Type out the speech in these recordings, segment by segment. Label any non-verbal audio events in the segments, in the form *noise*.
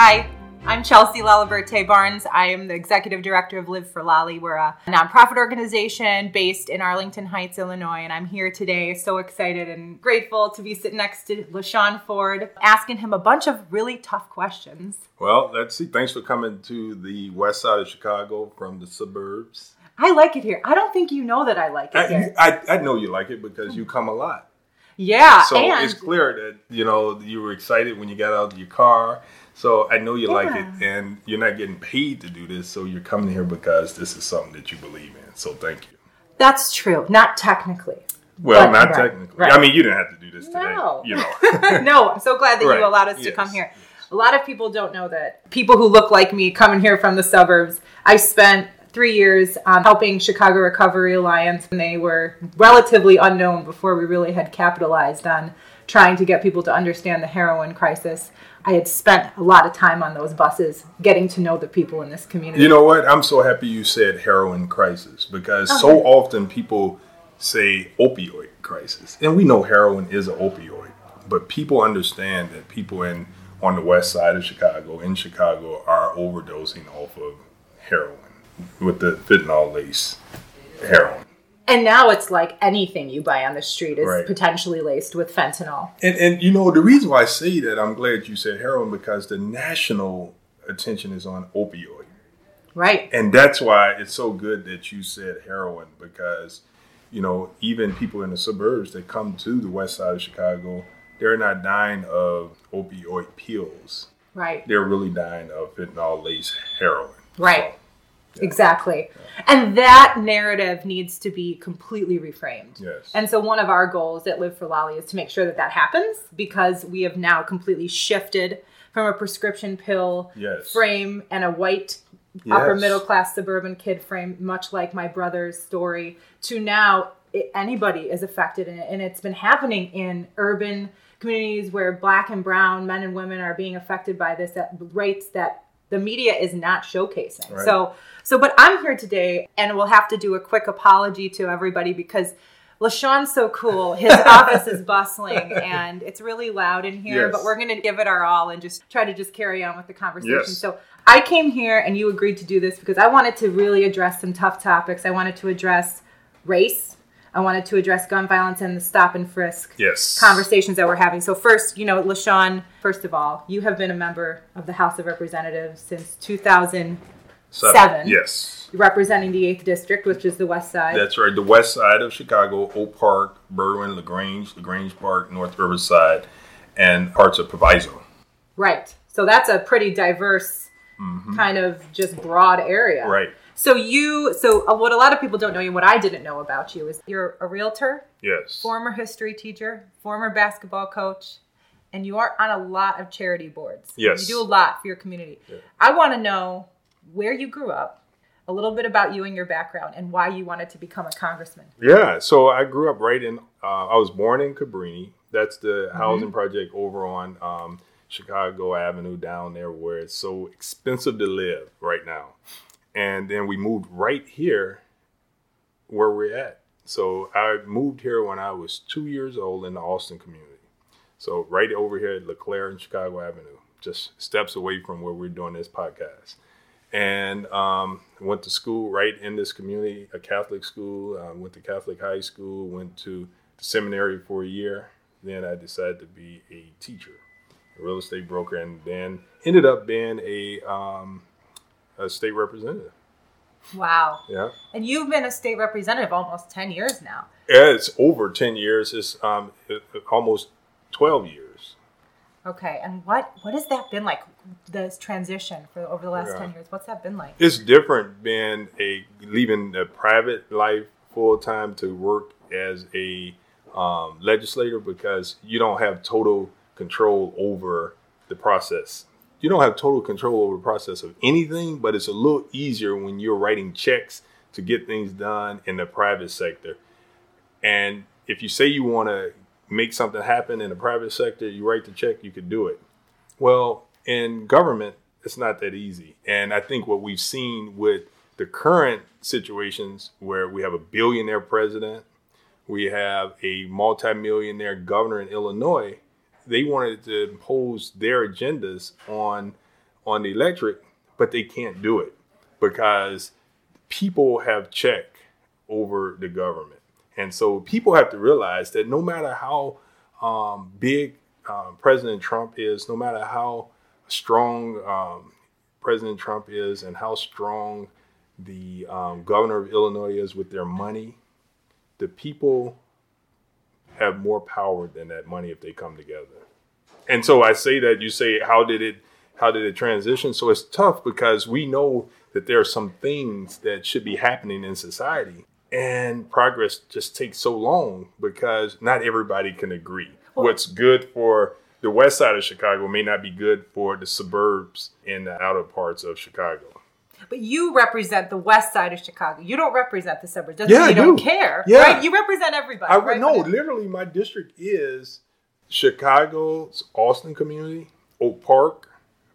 Hi, I'm Chelsea Laliberte Barnes. I am the executive director of Live for Lolly. We're a nonprofit organization based in Arlington Heights, Illinois, and I'm here today so excited and grateful to be sitting next to LaShawn Ford, asking him a bunch of really tough questions. Well, let's see. Thanks for coming to the west side of Chicago from the suburbs. I like it here. I don't think you know that I like it I, here. I, I know you like it because you come a lot. Yeah, So and it's clear that you know you were excited when you got out of your car. So I know you like it, and you're not getting paid to do this. So you're coming here because this is something that you believe in. So thank you. that's true. Not technically. Well, But- not right, technically. right. I mean, you didn't have to do this today. No. You know. *laughs* no, I'm so glad that Right. you allowed us to come here. A lot of people don't know that people who look like me coming here from the suburbs. I spent three years um, helping Chicago Recovery Alliance, and they were relatively unknown before we really had capitalized on trying to get people to understand the heroin crisis. I had spent a lot of time on those buses getting to know the people in this community. You know what? I'm so happy you said heroin crisis because Oh, so often people say opioid crisis, and we know heroin is an opioid, but people understand that people in on the west side of Chicago, in Chicago, are overdosing off of heroin with the fentanyl lace heroin. And now it's like anything you buy on the street is Right. potentially laced with fentanyl. And and you know the reason why I say that I'm glad you said heroin because the national attention is on opioid. Right. and that's why it's so good that you said heroin because you know even people in the suburbs that come to the west side of chicago they're not dying of opioid pills Right. they're really dying of fentanyl laced heroin Right. Exactly. And that narrative needs to be completely reframed. Yes. And so one of our goals at Live for Lolly is to make sure that that happens because we have now completely shifted from a prescription pill Yes. frame and a white upper middle class suburban kid frame, much like my brother's story, to now it, anybody is affected in it. And it's been happening in urban communities where black and brown men and women are being affected by this at rates that the media is not showcasing. Right. So, so, but I'm here today and we'll have to do a quick apology to everybody because LaShawn's so cool. His *laughs* office is bustling and it's really loud in here, Yes. but we're going to give it our all and just try to just carry on with the conversation. Yes. So I came here and you agreed to do this because I wanted to really address some tough topics. I wanted to address race. I wanted to address gun violence and the stop and frisk yes conversations that we're having. So first, you know, LaShawn, first of all, you have been a member of the House of Representatives since 2007, seven. yes representing the 8th District, which is the west side. that's right the west side of chicago oak park berwyn lagrange lagrange park north riverside and parts of proviso right. So that's a pretty diverse kind of just broad area. Mm-hmm. right So you, so uh, what a lot of people don't know you, what I didn't know about you is you're a realtor, yes former history teacher, former basketball coach, and you are on a lot of charity boards. Yes. You do a lot for your community. I want to know where you grew up, a little bit about you and your background, and why you wanted to become a congressman. Yeah, so I grew up right in. Uh, I was born in Cabrini. That's the housing project over on um, Chicago Avenue down there, where it's so expensive to live right now. And then we moved right here, where we're at. So I moved here when I was two years old in the Austin community. So right over here at LeClaire and Chicago Avenue, just steps away from where we're doing this podcast and um, went to school right in this community, a Catholic school. Uh, went to Catholic high school. Went to the seminary for a year. Then I decided to be a teacher, a real estate broker, and then ended up being a um, a state representative. Wow. Yeah, And you've been a state representative almost 10 years now. yeah it's over ten years. It's um, it- almost twelve years. Okay. And what what has that been like, this transition for over the last Yeah. 10 years? What's that been like? it's different being a leaving the private life full time to work as a um, legislator because you don't have total control over the process. You don't have total control over the process of anything, but it's a little easier when you're writing checks to get things done in the private sector. And if you say you want to make something happen in the private sector, you write the check, you could do it. Well, in government, it's not that easy. And I think what we've seen with the current situations where we have a billionaire president, we have a multimillionaire governor in Illinois, they wanted to impose their agendas on on the electric, but they can't do it because people have check over the government. And so people have to realize that no matter how um, big um, President Trump is, no matter how strong um, President Trump is, and how strong the um, governor of Illinois is with their money, the people have more power than that money if they come together. And so I say that you say, how did it, how did it transition? So it's tough because we know that there are some things that should be happening in society, and progress just takes so long because not everybody can agree. What's good for the west side of Chicago may not be good for the suburbs in the outer parts of Chicago. But you represent the west side of Chicago. You don't represent the suburbs. Doesn't Yeah, mean you don't do. care. Yeah. Right? You represent everybody. I right? no, literally, my district is Chicago's Austin community, Oak Park,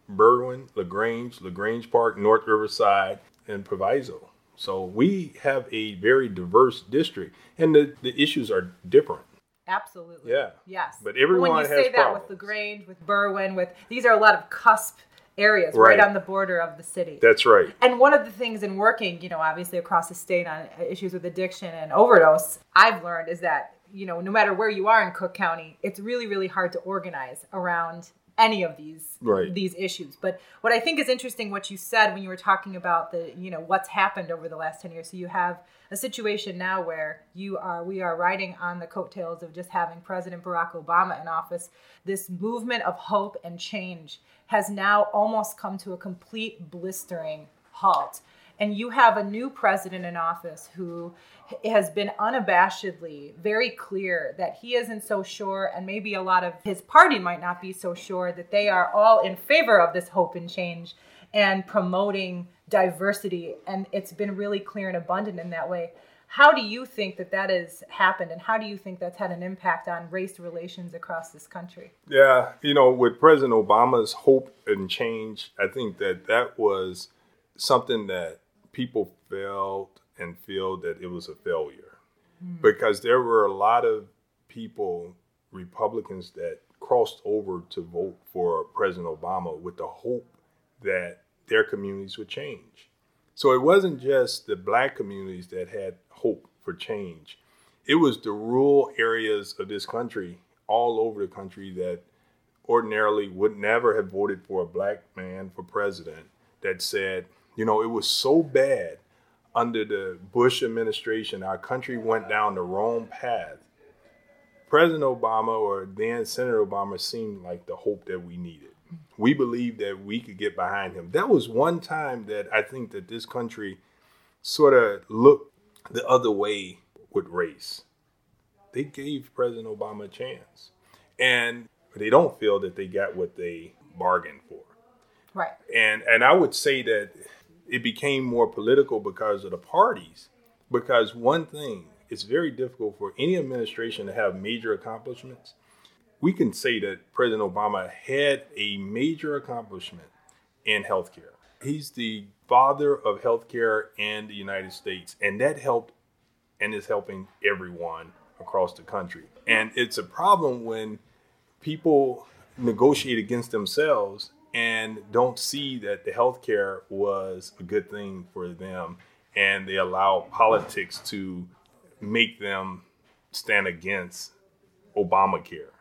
Berwyn, Lagrange, Lagrange Park, North Riverside, and Proviso. So we have a very diverse district, and the, the issues are different. Absolutely. Yeah. Yes. But everyone when you say that problems. with Lagrange, with Berwyn, with these are a lot of cusp areas right, Right. on the border of the city. That's right. and one of the things in working, you know, obviously across the state on issues with addiction and overdose, I've learned is that, you know, no matter where you are in Cook County, it's really, really hard to organize around any of these Right. these issues. But what I think is interesting what you said when you were talking about the, you know, what's happened over the last 10 years. So you have a situation now where you are we are riding on the coattails of just having President Barack Obama in office. This movement of hope and change has now almost come to a complete blistering halt. And you have a new president in office who has been unabashedly very clear that he isn't so sure, and maybe a lot of his party might not be so sure, that they are all in favor of this hope and change and promoting diversity. And it's been really clear and abundant in that way. How do you think that that has happened, and how do you think that's had an impact on race relations across this country? Yeah, you know, with President Obama's hope and change, I think that that was something that people felt and feel that it was a failure because there were a lot of people, Republicans, that crossed over to vote for President Obama with the hope that their communities would change. So it wasn't just the black communities that had hope for change. It was the rural areas of this country, all over the country, that ordinarily would never have voted for a black man for president that said, you know, it was so bad under the Bush administration, our country went down the wrong path. President Obama or then Senator Obama seemed like the hope that we needed. We believed that we could get behind him. That was one time that I think that this country sort of looked the other way with race. They gave President Obama a chance. And they don't feel that they got what they bargained for. Right. And and I would say that it became more political because of the parties. Because one thing, it's very difficult for any administration to have major accomplishments. We can say that President Obama had a major accomplishment in healthcare. He's the father of healthcare in the United States, and that helped and is helping everyone across the country. And it's a problem when people negotiate against themselves and don't see that the healthcare was a good thing for them and they allow politics to make them stand against Obamacare.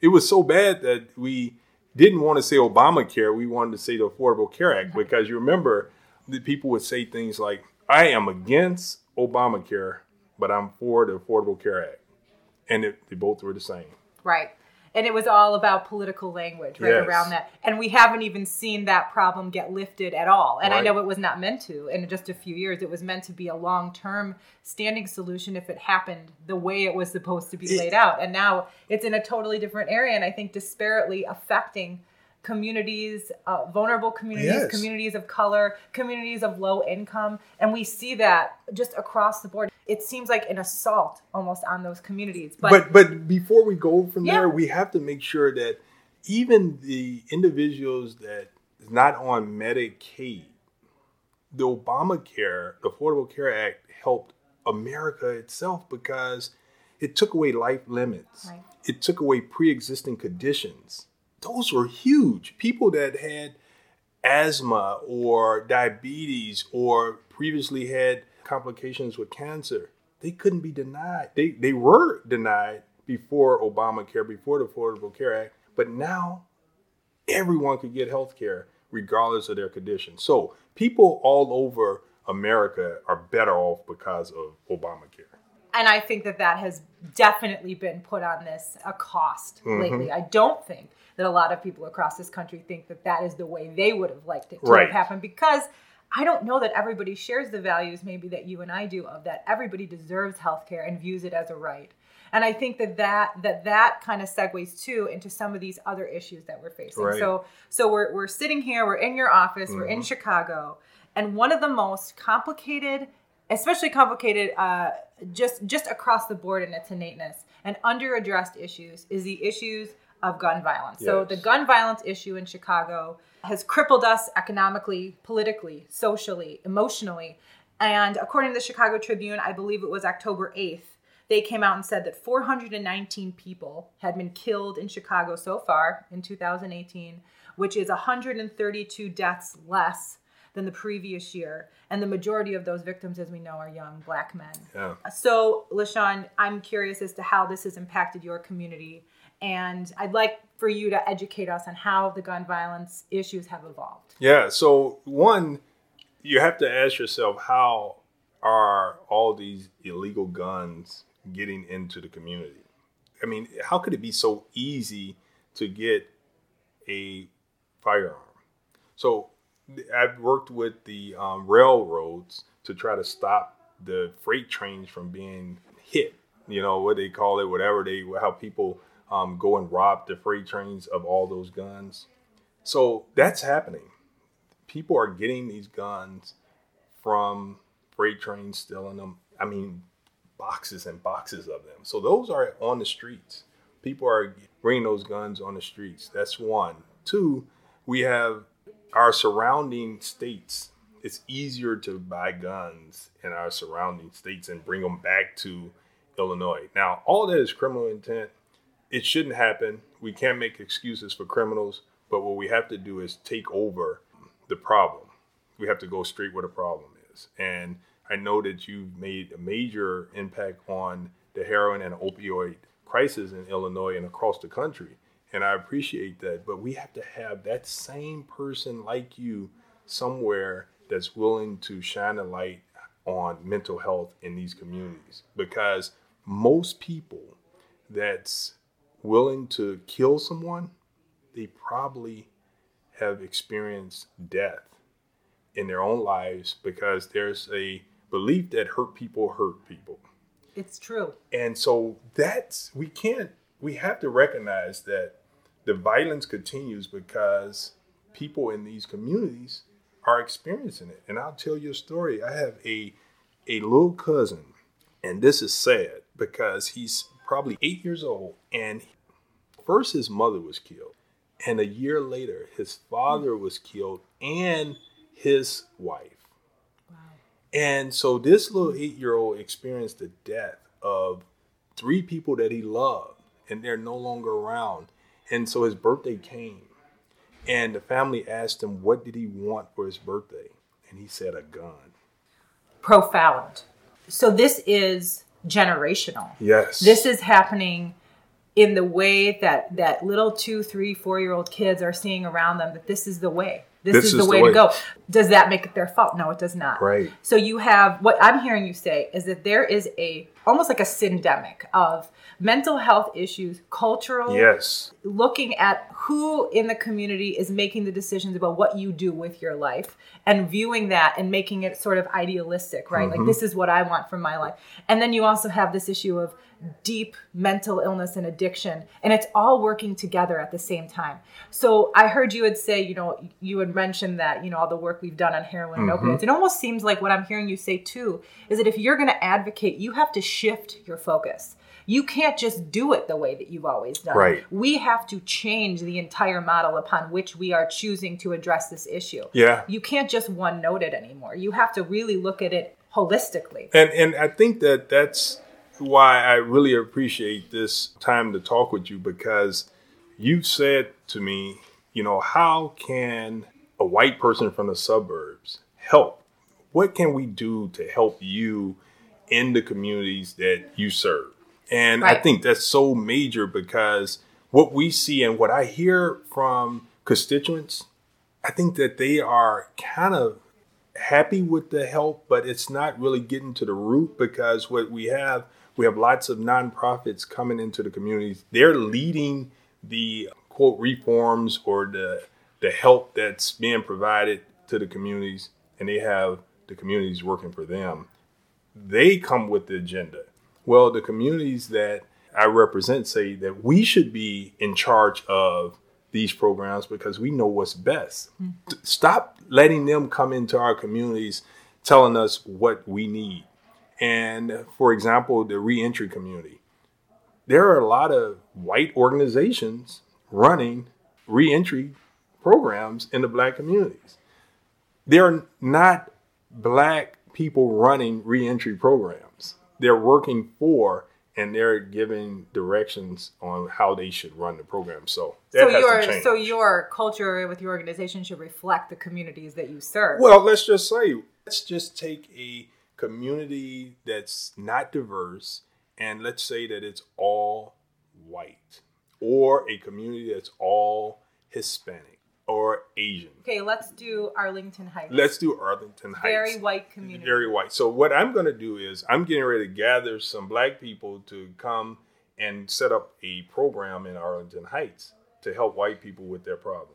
It was so bad that we didn't want to say Obamacare, we wanted to say the Affordable Care Act mm-hmm. because you remember that people would say things like, I am against Obamacare, but I'm for the Affordable Care Act. And it, they both were the same. Right. And it was all about political language right Yes. around that. And we haven't even seen that problem get lifted at all. And I know it was not meant to in just a few years. It was meant to be a long term standing solution if it happened the way it was supposed to be laid out. And now it's in a totally different area and I think disparately affecting communities, uh, vulnerable communities, Yes. communities of color, communities of low income. And we see that just across the board. It seems like an assault almost on those communities. But but before we go from Yeah. there, we have to make sure that even the individuals that is not on Medicaid, the Obamacare, the Affordable Care Act helped America itself because it took away life limits. Right. It took away pre-existing conditions. Those were huge. People that had asthma or diabetes or previously had complications with cancer, they couldn't be denied. They they were denied before Obamacare, before the Affordable Care Act, but now everyone could get health care regardless of their condition. So people all over America are better off because of Obamacare. And I think that that has definitely been put on this a cost mm-hmm. lately. I don't think that a lot of people across this country think that that is the way they would have liked it to right. have happened because I don't know that everybody shares the values maybe that you and I do of that everybody deserves healthcare and views it as a right. And I think that that that that kind of segues too into some of these other issues that we're facing. Right. So so we're we're sitting here, we're in your office, mm-hmm. we're in mm-hmm. Chicago, and one of the most complicated, especially complicated, uh, just just across the board in its innateness and underaddressed issues is the issues of gun violence. Yes. So the gun violence issue in Chicago has crippled us economically, politically, socially, emotionally. And according to the Chicago Tribune, I believe it was October 8th, they came out and said that 419 people had been killed in Chicago so far in 2018, which is 132 deaths less than the previous year. And the majority of those victims, as we know, are young black men. Yeah. So, LaShawn, I'm curious as to how this has impacted your community. And I'd like for you to educate us on how the gun violence issues have evolved. Yeah. So, one, you have to ask yourself how are all these illegal guns getting into the community? I mean, how could it be so easy to get a firearm? So, I've worked with the um, railroads to try to stop the freight trains from being hit. You know what they call it, whatever they, how people um, go and rob the freight trains of all those guns. So that's happening. People are getting these guns from freight trains, stealing them. I mean, boxes and boxes of them. So those are on the streets. People are bringing those guns on the streets. That's one. Two, we have our surrounding states. It's easier to buy guns in our surrounding states and bring them back to Illinois. Now, all that is criminal intent it shouldn't happen. We can't make excuses for criminals, but what we have to do is take over the problem. We have to go straight where the problem is. And I know that you've made a major impact on the heroin and opioid crisis in Illinois and across the country. And I appreciate that. But we have to have that same person like you somewhere that's willing to shine a light on mental health in these communities because most people that's willing to kill someone, they probably have experienced death in their own lives because there's a belief that hurt people hurt people. It's true. And so that's, we can't, we have to recognize that the violence continues because people in these communities are experiencing it. And I'll tell you a story. I have a a little cousin, and this is sad because he's probably eight years old, and first his mother was killed, and a year later his father was killed and his wife. Wow. And so this little eight year old experienced the death of three people that he loved, and they're no longer around. And so his birthday came, and the family asked him, What did he want for his birthday? And he said, A gun. Profound. So this is generational. Yes. This is happening in the way that that little two, three, four year old kids are seeing around them that this is the way. This, this is, is, the way, the way to go. Does that make it their fault? No, it does not. Right. So you have what I'm hearing you say is that there is a almost like a syndemic of mental health issues, cultural. Yes. Looking at who in the community is making the decisions about what you do with your life and viewing that and making it sort of idealistic, right? Mm-hmm. Like this is what I want from my life. And then you also have this issue of deep mental illness and addiction and it's all working together at the same time so i heard you would say you know you had mentioned that you know all the work we've done on heroin mm-hmm. and opioids it almost seems like what i'm hearing you say too is that if you're going to advocate you have to shift your focus you can't just do it the way that you've always done. Right. We have to change the entire model upon which we are choosing to address this issue. Yeah. You can't just one note it anymore. You have to really look at it holistically. And and I think that that's why I really appreciate this time to talk with you because you said to me, you know, how can a white person from the suburbs help? What can we do to help you in the communities that you serve? And right. I think that's so major because what we see and what I hear from constituents, I think that they are kind of happy with the help, but it's not really getting to the root because what we have, we have lots of nonprofits coming into the communities. They're leading the quote reforms or the the help that's being provided to the communities, and they have the communities working for them. They come with the agenda. Well, the communities that I represent say that we should be in charge of these programs because we know what's best. Mm-hmm. Stop letting them come into our communities telling us what we need. And for example, the reentry community. There are a lot of white organizations running reentry programs in the black communities. They're not black people running reentry programs. They're working for and they're giving directions on how they should run the program. So so your so your culture with your organization should reflect the communities that you serve. Well, let's just say let's just take a community that's not diverse and let's say that it's all white or a community that's all Hispanic or Asian. Okay, let's do Arlington Heights. Let's do Arlington Heights. Very white community. Very white. So what I'm going to do is I'm getting ready to gather some black people to come and set up a program in Arlington Heights to help white people with their problems.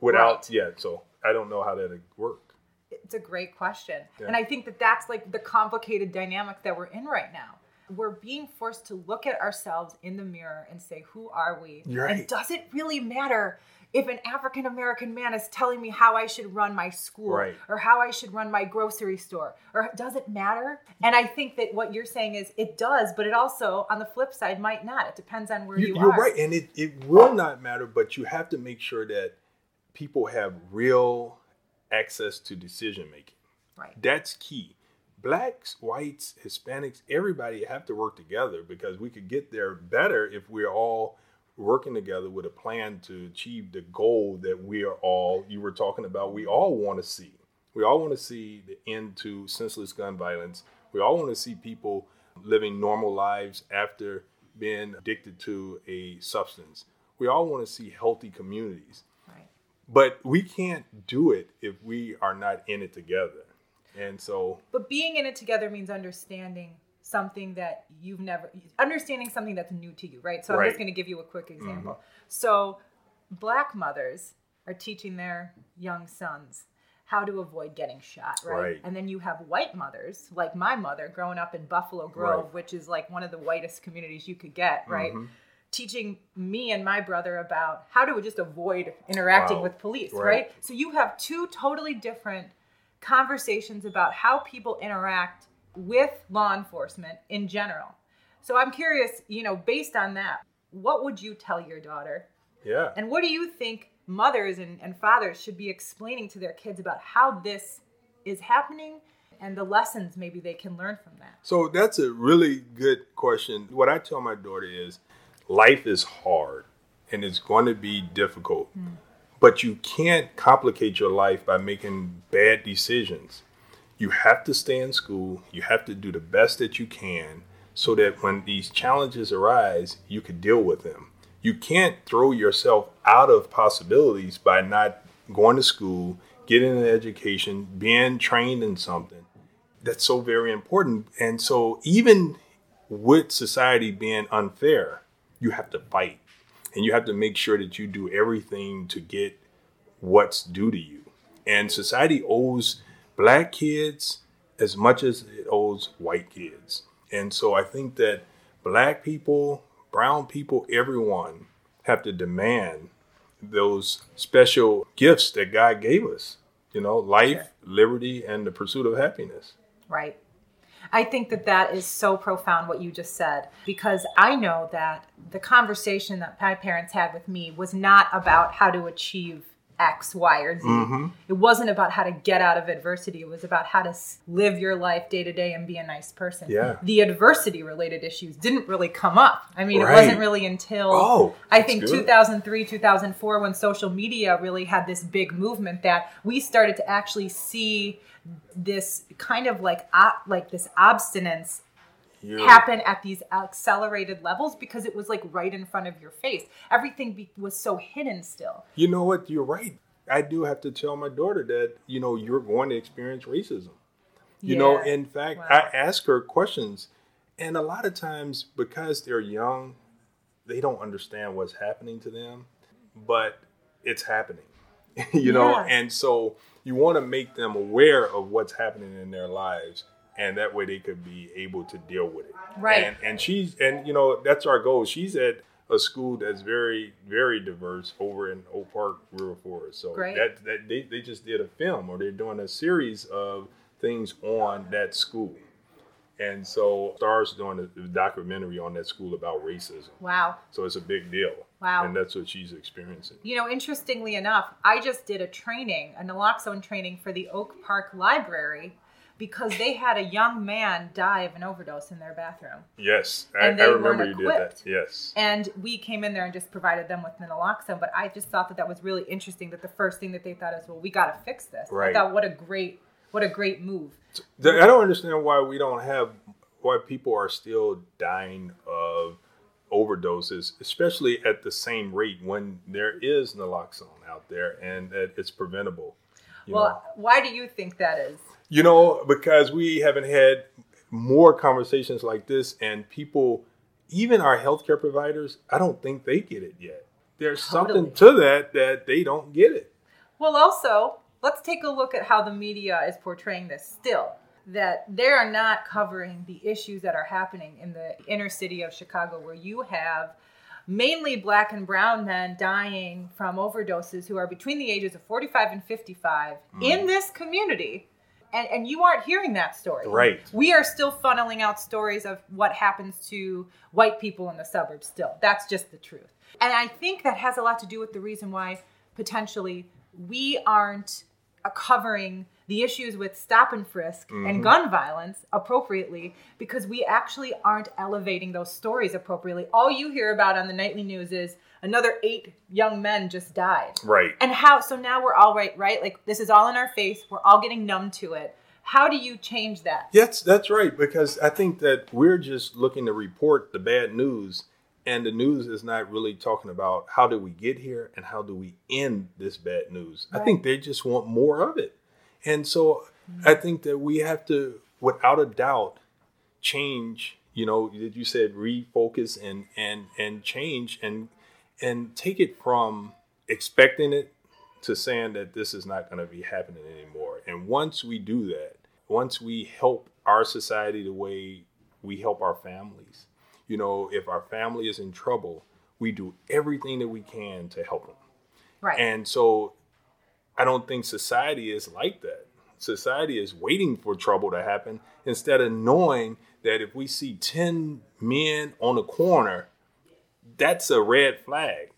Without right. yeah, so I don't know how that'd work. It's a great question. Yeah. And I think that that's like the complicated dynamic that we're in right now. We're being forced to look at ourselves in the mirror and say, who are we? Right. And does it really matter if an African American man is telling me how I should run my school right. or how I should run my grocery store, or does it matter? And I think that what you're saying is it does, but it also, on the flip side, might not. It depends on where you, you are. You're right, and it, it will not matter, but you have to make sure that people have real access to decision making. Right. That's key. Blacks, whites, Hispanics, everybody have to work together because we could get there better if we're all working together with a plan to achieve the goal that we are all you were talking about we all want to see. We all want to see the end to senseless gun violence. We all want to see people living normal lives after being addicted to a substance. We all want to see healthy communities. Right. but we can't do it if we are not in it together. And so but being in it together means understanding something that you've never understanding something that's new to you, right? So right. I'm just going to give you a quick example. Mm-hmm. So black mothers are teaching their young sons how to avoid getting shot, right? right? And then you have white mothers, like my mother growing up in Buffalo Grove, right. which is like one of the whitest communities you could get, right? Mm-hmm. Teaching me and my brother about how to just avoid interacting wow. with police, right. right? So you have two totally different conversations about how people interact with law enforcement in general. So I'm curious, you know, based on that, what would you tell your daughter? Yeah. And what do you think mothers and, and fathers should be explaining to their kids about how this is happening and the lessons maybe they can learn from that? So that's a really good question. What I tell my daughter is life is hard and it's going to be difficult. Mm. But you can't complicate your life by making bad decisions you have to stay in school. You have to do the best that you can so that when these challenges arise, you can deal with them. You can't throw yourself out of possibilities by not going to school, getting an education, being trained in something. That's so very important. And so, even with society being unfair, you have to fight and you have to make sure that you do everything to get what's due to you. And society owes black kids as much as it owes white kids. And so I think that black people, brown people, everyone have to demand those special gifts that God gave us. You know, life, sure. liberty, and the pursuit of happiness. Right. I think that that is so profound what you just said because I know that the conversation that my parents had with me was not about how to achieve X, Y, or Z. Mm-hmm. It wasn't about how to get out of adversity. It was about how to live your life day to day and be a nice person. Yeah. The adversity related issues didn't really come up. I mean, Right. it wasn't really until Oh, I think good. 2003, 2004, when social media really had this big movement that we started to actually see this kind of like op- like this obstinance Yeah. happen at these accelerated levels because it was like right in front of your face. Everything be- was so hidden still. You know what? You're right. I do have to tell my daughter that, you know, you're going to experience racism. You know, in fact, Wow. I ask her questions, and a lot of times because they're young, they don't understand what's happening to them, but it's happening. *laughs* you know, and so you want to make them aware of what's happening in their lives and that way they could be able to deal with it. Right. And and she's and you know, that's our goal. She's at a school that's very, very diverse over in Oak Park, River Forest. So Great. that, that they, they just did a film or they're doing a series of things on that school. And so Starz doing a documentary on that school about racism. Wow. So it's a big deal. Wow. And that's what she's experiencing. You know, interestingly enough, I just did a training, a naloxone training for the Oak Park Library because they had a young man die of an overdose in their bathroom. Yes. I, I remember you did that. Yes. And we came in there and just provided them with naloxone. But I just thought that that was really interesting. That the first thing that they thought is, well, we got to fix this. Right. I thought, what a great, what a great move. I don't understand why we don't have why people are still dying of overdoses, especially at the same rate when there is naloxone out there and that it's preventable. You know? Well, why do you think that is? You know, because we haven't had more conversations like this, and people, even our healthcare providers, I don't think they get it yet. There's something to that that they don't get it. Well, also, let's take a look at how the media is portraying this still. That they are not covering the issues that are happening in the inner city of Chicago, where you have mainly black and brown men dying from overdoses who are between the ages of 45 and 55 Mm. in this community. And, and you aren't hearing that story. Right. We are still funneling out stories of what happens to white people in the suburbs still. That's just the truth. And I think that has a lot to do with the reason why potentially we aren't covering the issues with stop and frisk and mm-hmm. gun violence appropriately because we actually aren't elevating those stories appropriately. All you hear about on the nightly news is another eight young men just died. Right. And how, so now we're all right, right? Like this is all in our face. We're all getting numb to it. How do you change that? Yes, that's right. Because I think that we're just looking to report the bad news, and the news is not really talking about how do we get here and how do we end this bad news. I think they just want more of it. And so I mm-hmm. think that we have to, without a doubt, change. You know, that you said refocus and and and change and and take it from expecting it to saying that this is not going to be happening anymore. And once we do that, once we help our society the way we help our families, you know, if our family is in trouble, we do everything that we can to help them. Right. And so I don't think society is like that. Society is waiting for trouble to happen instead of knowing that if we see 10 men on a corner, that's a red flag.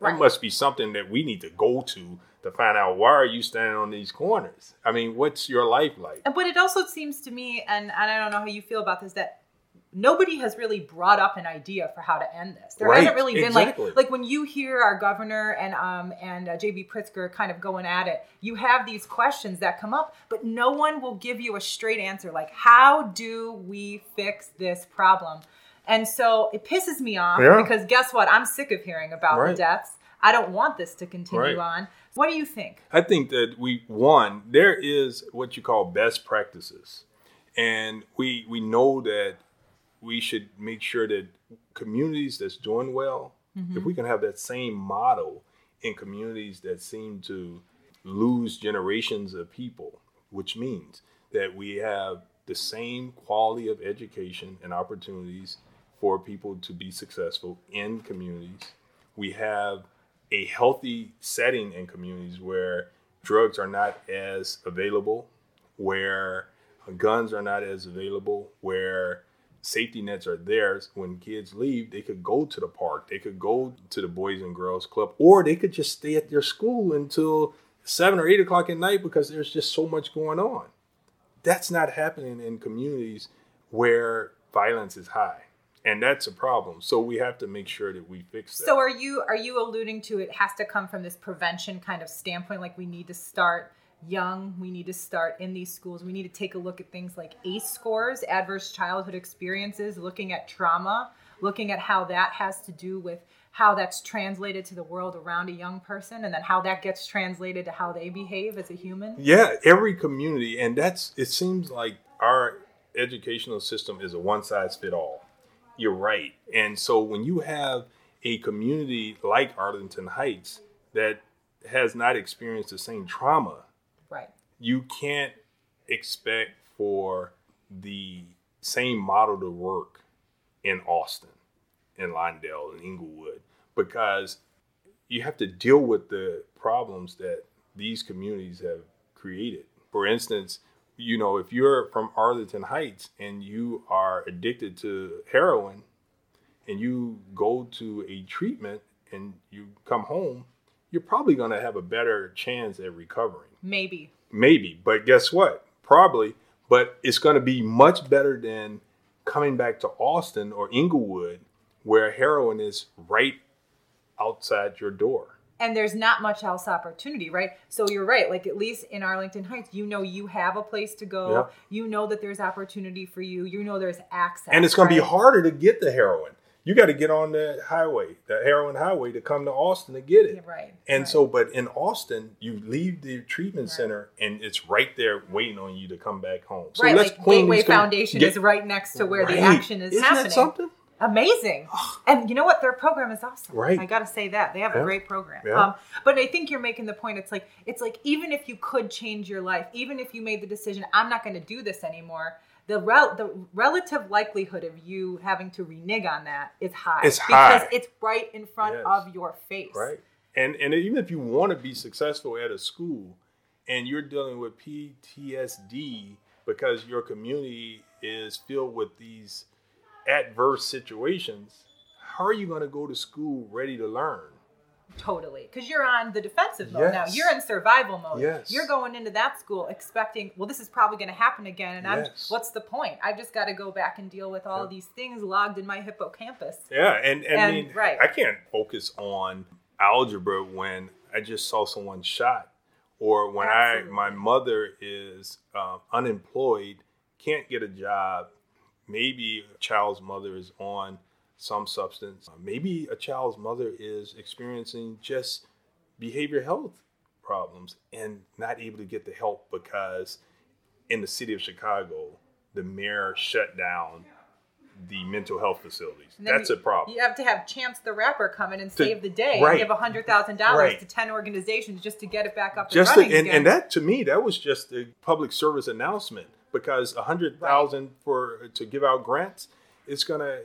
Right. That must be something that we need to go to to find out why are you standing on these corners? I mean, what's your life like? And- But it also seems to me, and, and I don't know how you feel about this, that nobody has really brought up an idea for how to end this. There Right, hasn't really been exactly. like like when you hear our governor and um and uh, JB Pritzker kind of going at it, you have these questions that come up, but no one will give you a straight answer like how do we fix this problem? And so it pisses me off Yeah. because guess what? I'm sick of hearing about Right. the deaths. I don't want this to continue Right. on. What do you think? I think that we one there is what you call best practices, and we we know that we should make sure that communities that's doing well, if mm-hmm. we can have that same model in communities that seem to lose generations of people, which means that we have the same quality of education and opportunities for people to be successful in communities. We have a healthy setting in communities where drugs are not as available, where guns are not as available, where safety nets are there. When kids leave, they could go to the park. They could go to the Boys and Girls Club, or they could just stay at their school until seven or eight o'clock at night because there's just so much going on. That's not happening in communities where violence is high. And that's a problem. So we have to make sure that we fix that. So are you are you alluding to it has to come from this prevention kind of standpoint like we need to start young. We need to start in these schools. We need to take a look at things like ACE scores, adverse childhood experiences, looking at trauma, looking at how that has to do with how that's translated to the world around a young person and then how that gets translated to how they behave as a human. Yeah, every community and that's it seems like our educational system is a one size fit all. You're right. And so when you have a community like Arlington Heights that has not experienced the same trauma Right. you can't expect for the same model to work in Austin, in Lawndale, in Englewood, because you have to deal with the problems that these communities have created. For instance, you know, if you're from Arlington Heights and you are addicted to heroin and you go to a treatment and you come home, you're probably going to have a better chance at recovering. Maybe. Maybe, but guess what? Probably, but it's going to be much better than coming back to Austin or Englewood, where heroin is right outside your door. And there's not much else opportunity, right? So you're right. Like at least in Arlington Heights, you know you have a place to go. You know that there's opportunity for you. You know there's access. And it's going to be harder to get the heroin. You got to get on the highway, the heroin highway, to come to Austin to get it. Yeah, right. And right. so, but in Austin, you leave the treatment Right. center, and it's right there waiting on you to come back home. So right, let's like Gateway Foundation get- is right next to where the action is Isn't happening. that something? Amazing. and you know what? Their program is awesome. Right. I got to say that. They have a great program. Yeah. Um, but I think you're making the point. It's like, it's like, even if you could change your life, even if you made the decision, I'm not going to do this anymore, the, rel- the relative likelihood of you having to renege on that is high. It's Because high. it's right in front Yes. of your face. Right. And and even if you want to be successful at a school and you're dealing with PTSD because your community is filled with these adverse situations, how are you going to go to school ready to learn? Totally. Because you're on the defensive mode now. You're in survival mode. Yes. You're going into that school expecting, well, this is probably going to happen again. And I'm, what's the point? I've just got to go back and deal with all Yeah. these things logged in my hippocampus. Yeah, and, and, I mean, right. I can't focus on algebra when I just saw someone shot, or when Absolutely. I my mother is uh, unemployed, can't get a job. Maybe a child's mother is on some substance. Maybe a child's mother is experiencing just behavior health problems and not able to get the help because in the city of Chicago, the mayor shut down the mental health facilities. That's you, a problem. You have to have Chance the Rapper come in and To- save the day right. and give $100,000 Right. to 10 organizations just to get it back up just and running and, again. and that to me that was just a public service announcement because a hundred thousand for to give out grants it's gonna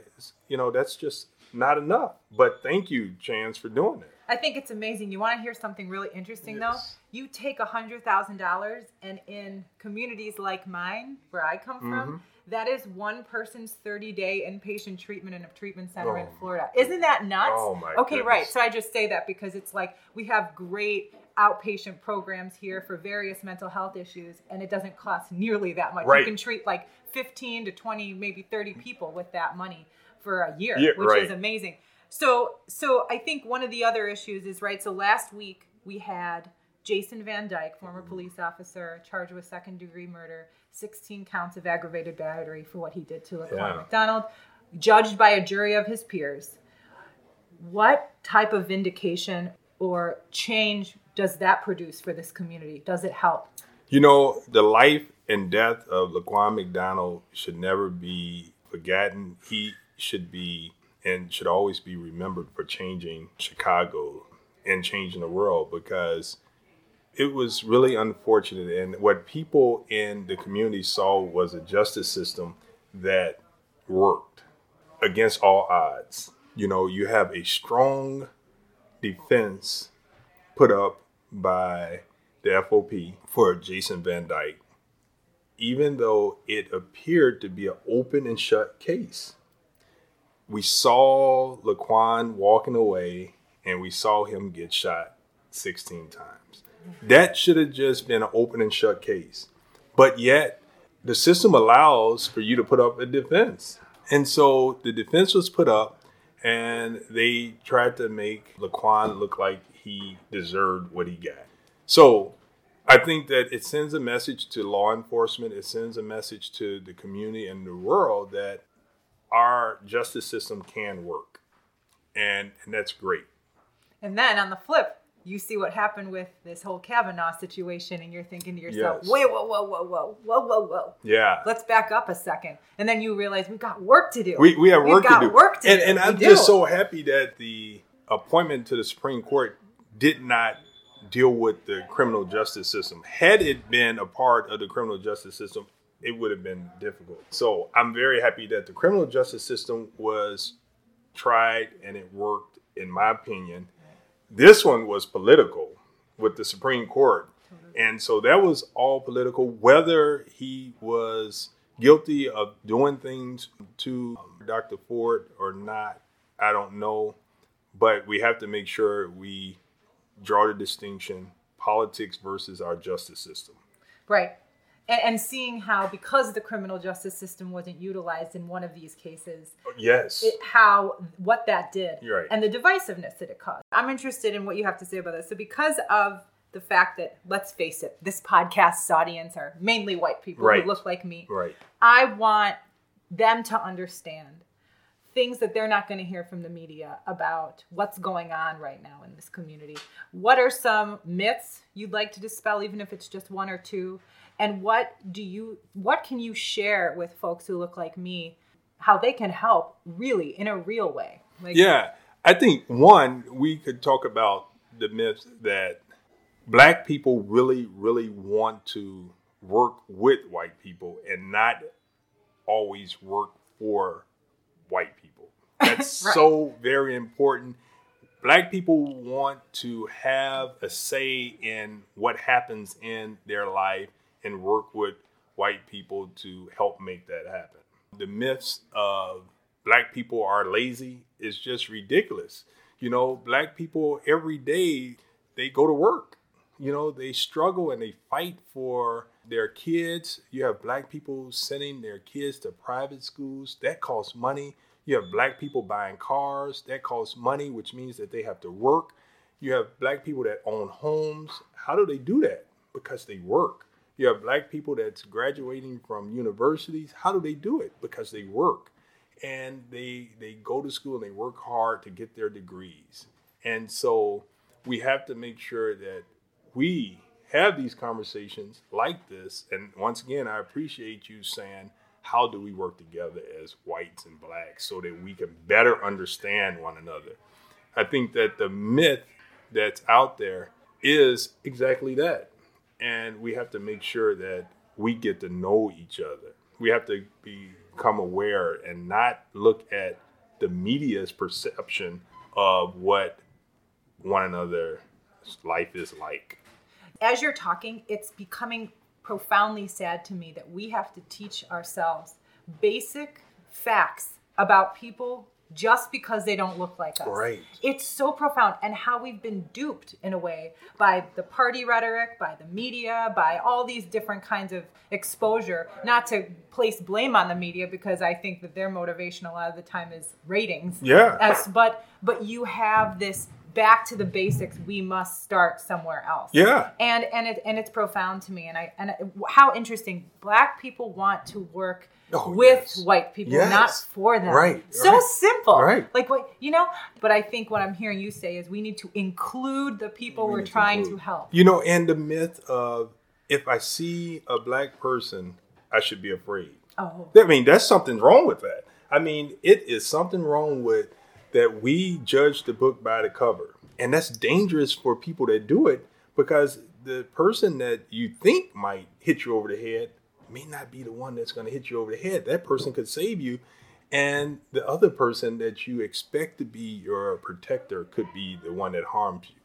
you know that's just not enough but thank you chance for doing that I think it's amazing. You want to hear something really interesting, though? You take a hundred thousand dollars, and in communities like mine, where I come Mm-hmm. from, that is one person's thirty-day inpatient treatment in a treatment center in Oh, Florida. Isn't that nuts? Oh, my Okay, right. So I just say that because it's like we have great outpatient programs here for various mental health issues, and it doesn't cost nearly that much. You can treat like fifteen to twenty, maybe thirty people with that money for a year, Yeah, which right. is amazing. So so I think one of the other issues is right. So last week we had Jason Van Dyke, former police officer, charged with second degree murder, 16 counts of aggravated battery for what he did to Laquan Yeah. McDonald, judged by a jury of his peers. What type of vindication or change does that produce for this community? Does it help? you know the life and death of laquan mcdonald should never be forgotten he should be and should always be remembered for changing chicago and changing the world because it was really unfortunate. And what people in the community saw was a justice system that worked against all odds. You know, you have a strong defense put up by the FOP for Jason Van Dyke, even though it appeared to be an open and shut case. we saw Laquan walking away and we saw him get shot 16 times. That should have just been an open and shut case. But yet, the system allows for you to put up a defense. And so the defense was put up, and they tried to make Laquan look like he deserved what he got. So I think that it sends a message to law enforcement, it sends a message to the community and the world that our justice system can work. And, and that's great. And then on the flip, you see what happened with this whole Kavanaugh situation, and you're thinking to yourself, Yes. wait, whoa, whoa, whoa, whoa, whoa, whoa, whoa. Yeah. Let's back up a second. And then you realize we've got work to do. We, we have We've work to do. work to and, do. and I'm do. just so happy that the appointment to the Supreme Court did not deal with the criminal justice system. Had it been a part of the criminal justice system, it would have been difficult. So I'm very happy that the criminal justice system was tried and it worked, in my opinion. This one was political with the Supreme Court. And so that was all political, whether he was guilty of doing things to um, Dr. Ford or not, I don't know. But we have to make sure we draw the distinction politics versus our justice system. Right. And, and seeing how, because the criminal justice system wasn't utilized in one of these cases, oh, Yes. it, how what that did right. and the divisiveness that it caused. I'm interested in what you have to say about this. So, because of the fact that, let's face it, this podcast's audience are mainly white people Right. who look like me, right. I want them to understand things that they're not going to hear from the media about what's going on right now in this community. What are some myths you'd like to dispel even if it's just one or two? And what do you what can you share with folks who look like me how they can help really in a real way? Like Yeah, I think one we could talk about the myth that black people really, really want to work with white people and not always work for. *laughs* That's Right. so very important. Black people want to have a say in what happens in their life and work with white people to help make that happen. The myths of black people are lazy is just ridiculous. You know, black people every day they go to work. You know, they struggle and they fight for their kids. You have black people sending their kids to private schools. That costs money. You have black people buying cars. That costs money, which means that they have to work. You have black people that own homes. How do they do that? Because they work. You have black people that's graduating from universities. How do they do it? Because they work. And they they go to school and they work hard to get their degrees. And so we have to make sure that we have these conversations like this. And once again, I appreciate you saying, how do we work together as whites and blacks so that we can better understand one another? I think that the myth that's out there is exactly that. And we have to make sure that we get to know each other. We have to become aware and not look at the media's perception of what one another's life is like. as you're talking, it's becoming profoundly sad to me that we have to teach ourselves basic facts about people just because they don't look like us. Right. It's so profound and how we've been duped in a way by the party rhetoric, by the media, by all these different kinds of exposure. Not to place blame on the media because I think that their motivation a lot of the time is ratings. Yeah. As, but but you have this back to the basics. We must start somewhere else Yeah. and and it and it's profound to me and i and how interesting black people want to work Oh, with yes. white people Yes. not for them Right, so right, simple right. like what you know but i think what i'm hearing you say is we need to include the people We are need to trying to help You know, and the myth of if I see a black person, I should be afraid. oh I mean, that's something wrong with that. I mean, it is something wrong with that we judge the book by the cover. And that's dangerous for people that do it because the person that you think might hit you over the head may not be the one that's going to hit you over the head. That person could save you. And the other person that you expect to be your protector could be the one that harms you.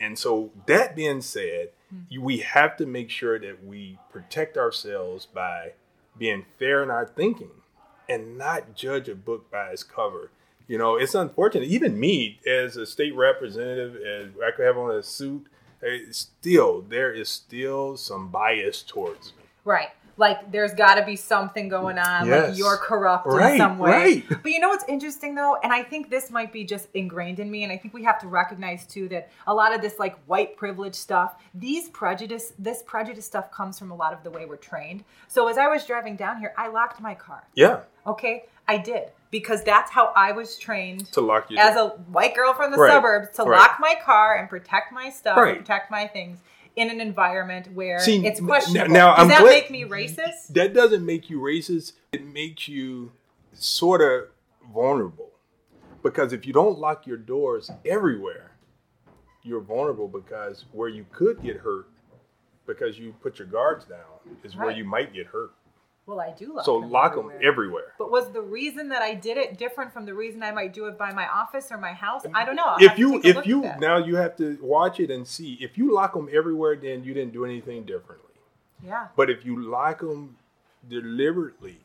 And so, that being said, hmm. we have to make sure that we protect ourselves by being fair in our thinking and not judge a book by its cover. You know, it's unfortunate. Even me, as a state representative, and I could have on a suit, eh, still there is still some bias towards me. Right. Like there's got to be something going on. Like Yes. you're corrupt Right, in some way. right. But you know what's interesting though, and I think this might be just ingrained in me, and I think we have to recognize too that a lot of this like white privilege stuff, these prejudice, this prejudice stuff comes from a lot of the way we're trained. So as I was driving down here, I locked my car. Yeah, Okay, I did because that's how I was trained to lock you as down. a white girl from the Right, suburbs to right. lock my car and protect my stuff, Right. protect my things in an environment where See, it's questionable. now Does I'm that glad- make me racist? that doesn't make you racist. It makes you sort of vulnerable. Because if you don't lock your doors everywhere, you're vulnerable because where you could get hurt because you put your guards down is where you might get hurt. Well, I do lock So them lock everywhere. them everywhere. But was the reason that I did it different from the reason I might do it by my office or my house? I don't know. I'll If you if you now you have to watch it and see if you lock them everywhere then you didn't do anything differently. yeah, But if you lock them deliberately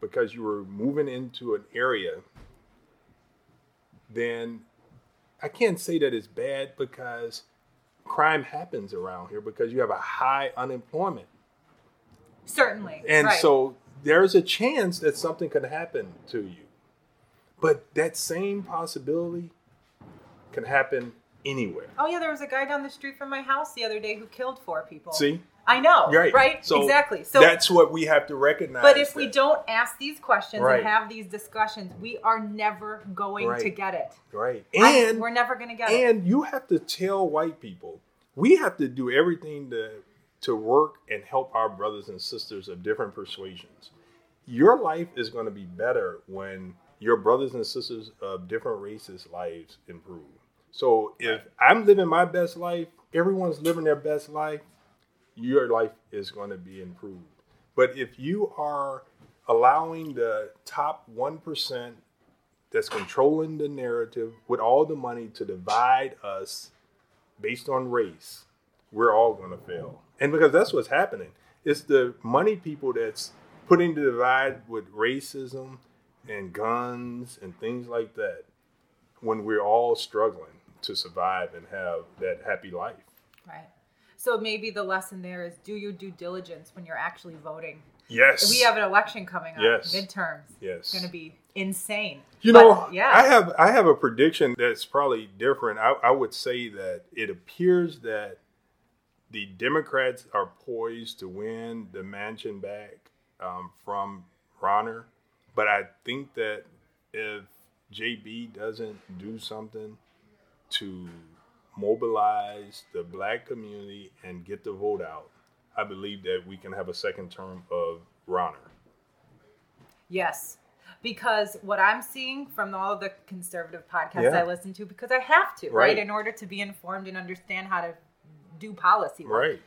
because you were moving into an area, then I can't say that it's bad because crime happens around here because you have a high unemployment. Certainly. And right. so there's a chance that something could happen to you. But that same possibility can happen anywhere. oh yeah, there was a guy down the street from my house the other day who killed four people. See? I know, Right. right? So exactly. So that's what we have to recognize. But if we don't ask these questions Right. and have these discussions, we are never going to get it. right. I- And we're never going to get it. And you have to tell white people we have to do everything to to work and help our brothers and sisters of different persuasions. Your life is going to be better when your brothers and sisters of different races' lives improve. So if I'm living my best life, everyone's living their best life, your life is going to be improved. But if you are allowing the top 1% that's controlling the narrative with all the money to divide us based on race, we're all going to fail. And because that's what's happening. It's the money people that's putting the divide with racism and guns and things like that when we're all struggling to survive and have that happy life. Right. So maybe the lesson there is do your due diligence when you're actually voting. Yes. We have an election coming up, Yes. midterms. Yes. It's going to be insane. You But, know, yeah. I have I have a prediction that's probably different. I, I would say that it appears that the Democrats are poised to win the mansion back um, from Rauner, but I think that if JB doesn't do something to mobilize the black community and get the vote out, I believe that we can have a second term of Rauner. Yes. Because what I'm seeing from all of the conservative podcasts Yeah. I listen to, because I have to, right? Right. In order to be informed and understand how to do policy. work. Right.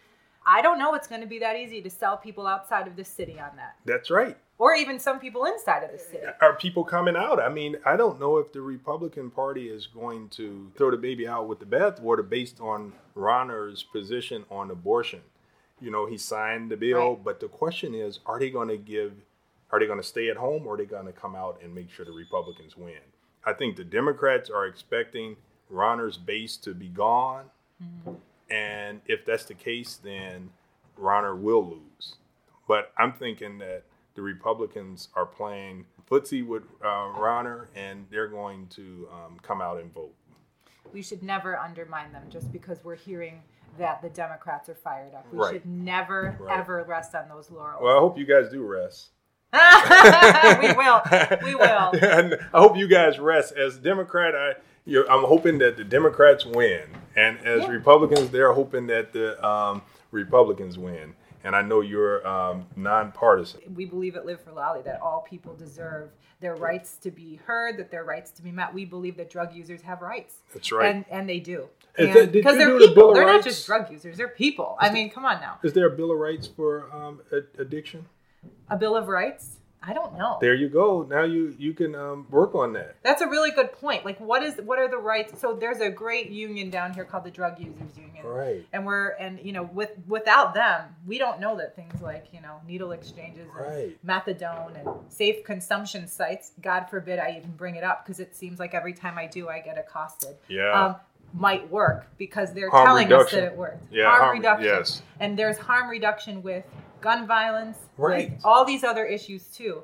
I don't know it's going to be that easy to sell people outside of the city on that, That's right. or even some people inside of the city. are people coming out? I mean, I don't know if the Republican Party is going to throw the baby out with the bathwater based on Rauner's position on abortion. You know, he signed the bill, Right. but the question is, are they going to give, are they going to stay at home or are they going to come out and make sure the Republicans win? I think the Democrats are expecting Rauner's base to be gone. Mm-hmm. And if that's the case, then Rauner will lose. But I'm thinking that the Republicans are playing footsie with uh, Rauner, and they're going to um, come out and vote. We should never undermine them just because we're hearing that the Democrats are fired up. We Right. should never, Right. ever rest on those laurels. Well, I hope you guys do rest. *laughs* we will. We will. and *laughs* I hope you guys rest. As a Democrat, I I'm hoping that the Democrats win, and as Yeah. Republicans, they're hoping that the um, Republicans win. And I know you're um, nonpartisan. We believe at Live for Lolly that all people deserve their rights to be heard, that their rights to be met. We believe that drug users have rights. That's right. And and they do. Is Because they're do people. They're not just drug users. They're people. I mean, come on now. Is there a Bill of Rights for um, addiction? A Bill of Rights? I don't know. There you go. Now you you can um, work on that. That's a really good point. Like, what is what are the rights? So there's a great union down here called the Drug Users Union, Right. and we're and you know with without them, we don't know that things like you know needle exchanges Right. and methadone and safe consumption sites. God forbid I even bring it up because it seems like every time I do, I get accosted. Yeah. Um, might work because they're Harm telling reduction. us that it works. Yeah, harm, harm- reduction. yes. And there's harm reduction with gun violence, Right. with all these other issues too.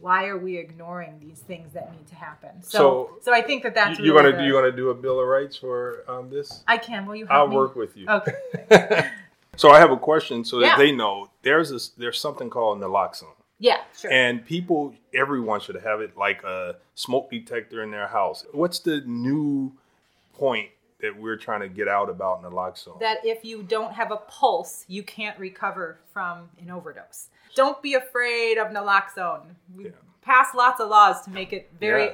Why are we ignoring these things that need to happen? So, So, so, I think that that's you, gonna the- you want to do a bill of rights for um, this? I can. Will you help I'll me? work with you. Okay. *laughs* So I have a question so that Yeah. they know there's this there's something called naloxone. Yeah. Sure. And people, everyone should have it like a smoke detector in their house. What's the new point that we're trying to get out about naloxone? that if you don't have a pulse, you can't recover from an overdose. Don't be afraid of naloxone. We Yeah. passed lots of laws to make it very Yeah.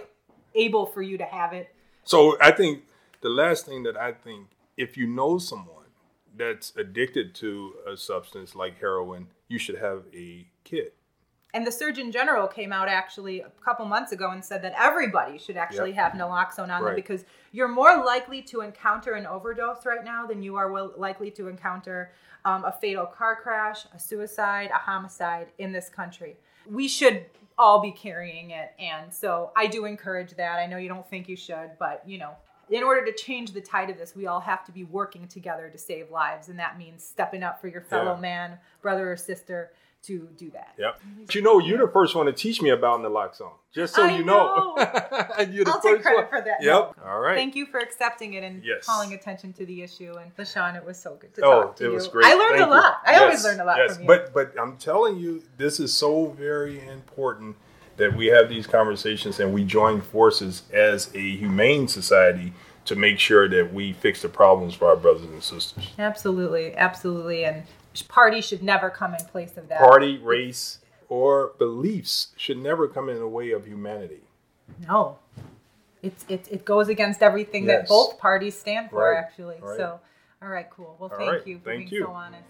able for you to have it. so I think the last thing that I think, if you know someone that's addicted to a substance like heroin, you should have a kit. And the Surgeon General came out actually a couple months ago and said that everybody should actually Yep. have naloxone on them because you're more likely to encounter an overdose right now than you are will, likely to encounter um, a fatal car crash, a suicide, a homicide in this country. We should all be carrying it. And so I do encourage that. I know you don't think you should, but you know, in order to change the tide of this, we all have to be working together to save lives. And that means stepping up for your fellow Yeah. man, brother, or sister to do that. Yep. But you know, you're the first one to teach me about naloxone. Just so I you know. know. *laughs* you're the I'll take first credit one. for that. Yep. All right. Thank you for accepting it and Yes. calling attention to the issue. And LaShawn, it was so good to Oh, talk to it you. was great. I learned Thank a you. lot. I always learn a lot yes. from you. But but I'm telling you, this is so very important that we have these conversations and we join forces as a humane society to make sure that we fix the problems for our brothers and sisters. absolutely, absolutely. And party should never come in place of that. Party, race, or beliefs should never come in the way of humanity. No. It's, it, it goes against everything that both parties stand for, Right. actually. Right. So, all right, cool. Well, All thank right. you for Thank being you. so honest.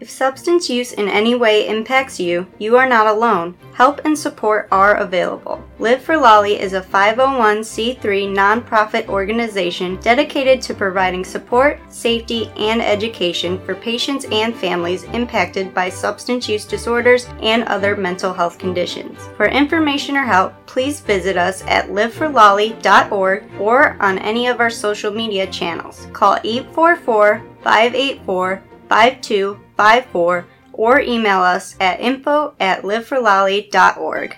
If substance use in any way impacts you, you are not alone. Help and support are available. Live for Lolly is a 501c3 nonprofit organization dedicated to providing support, safety, and education for patients and families impacted by substance use disorders and other mental health conditions. For information or help, please visit us at liveforlolly.org or on any of our social media channels. Call 844 584 5254 or email us at info at liveforlolly.org.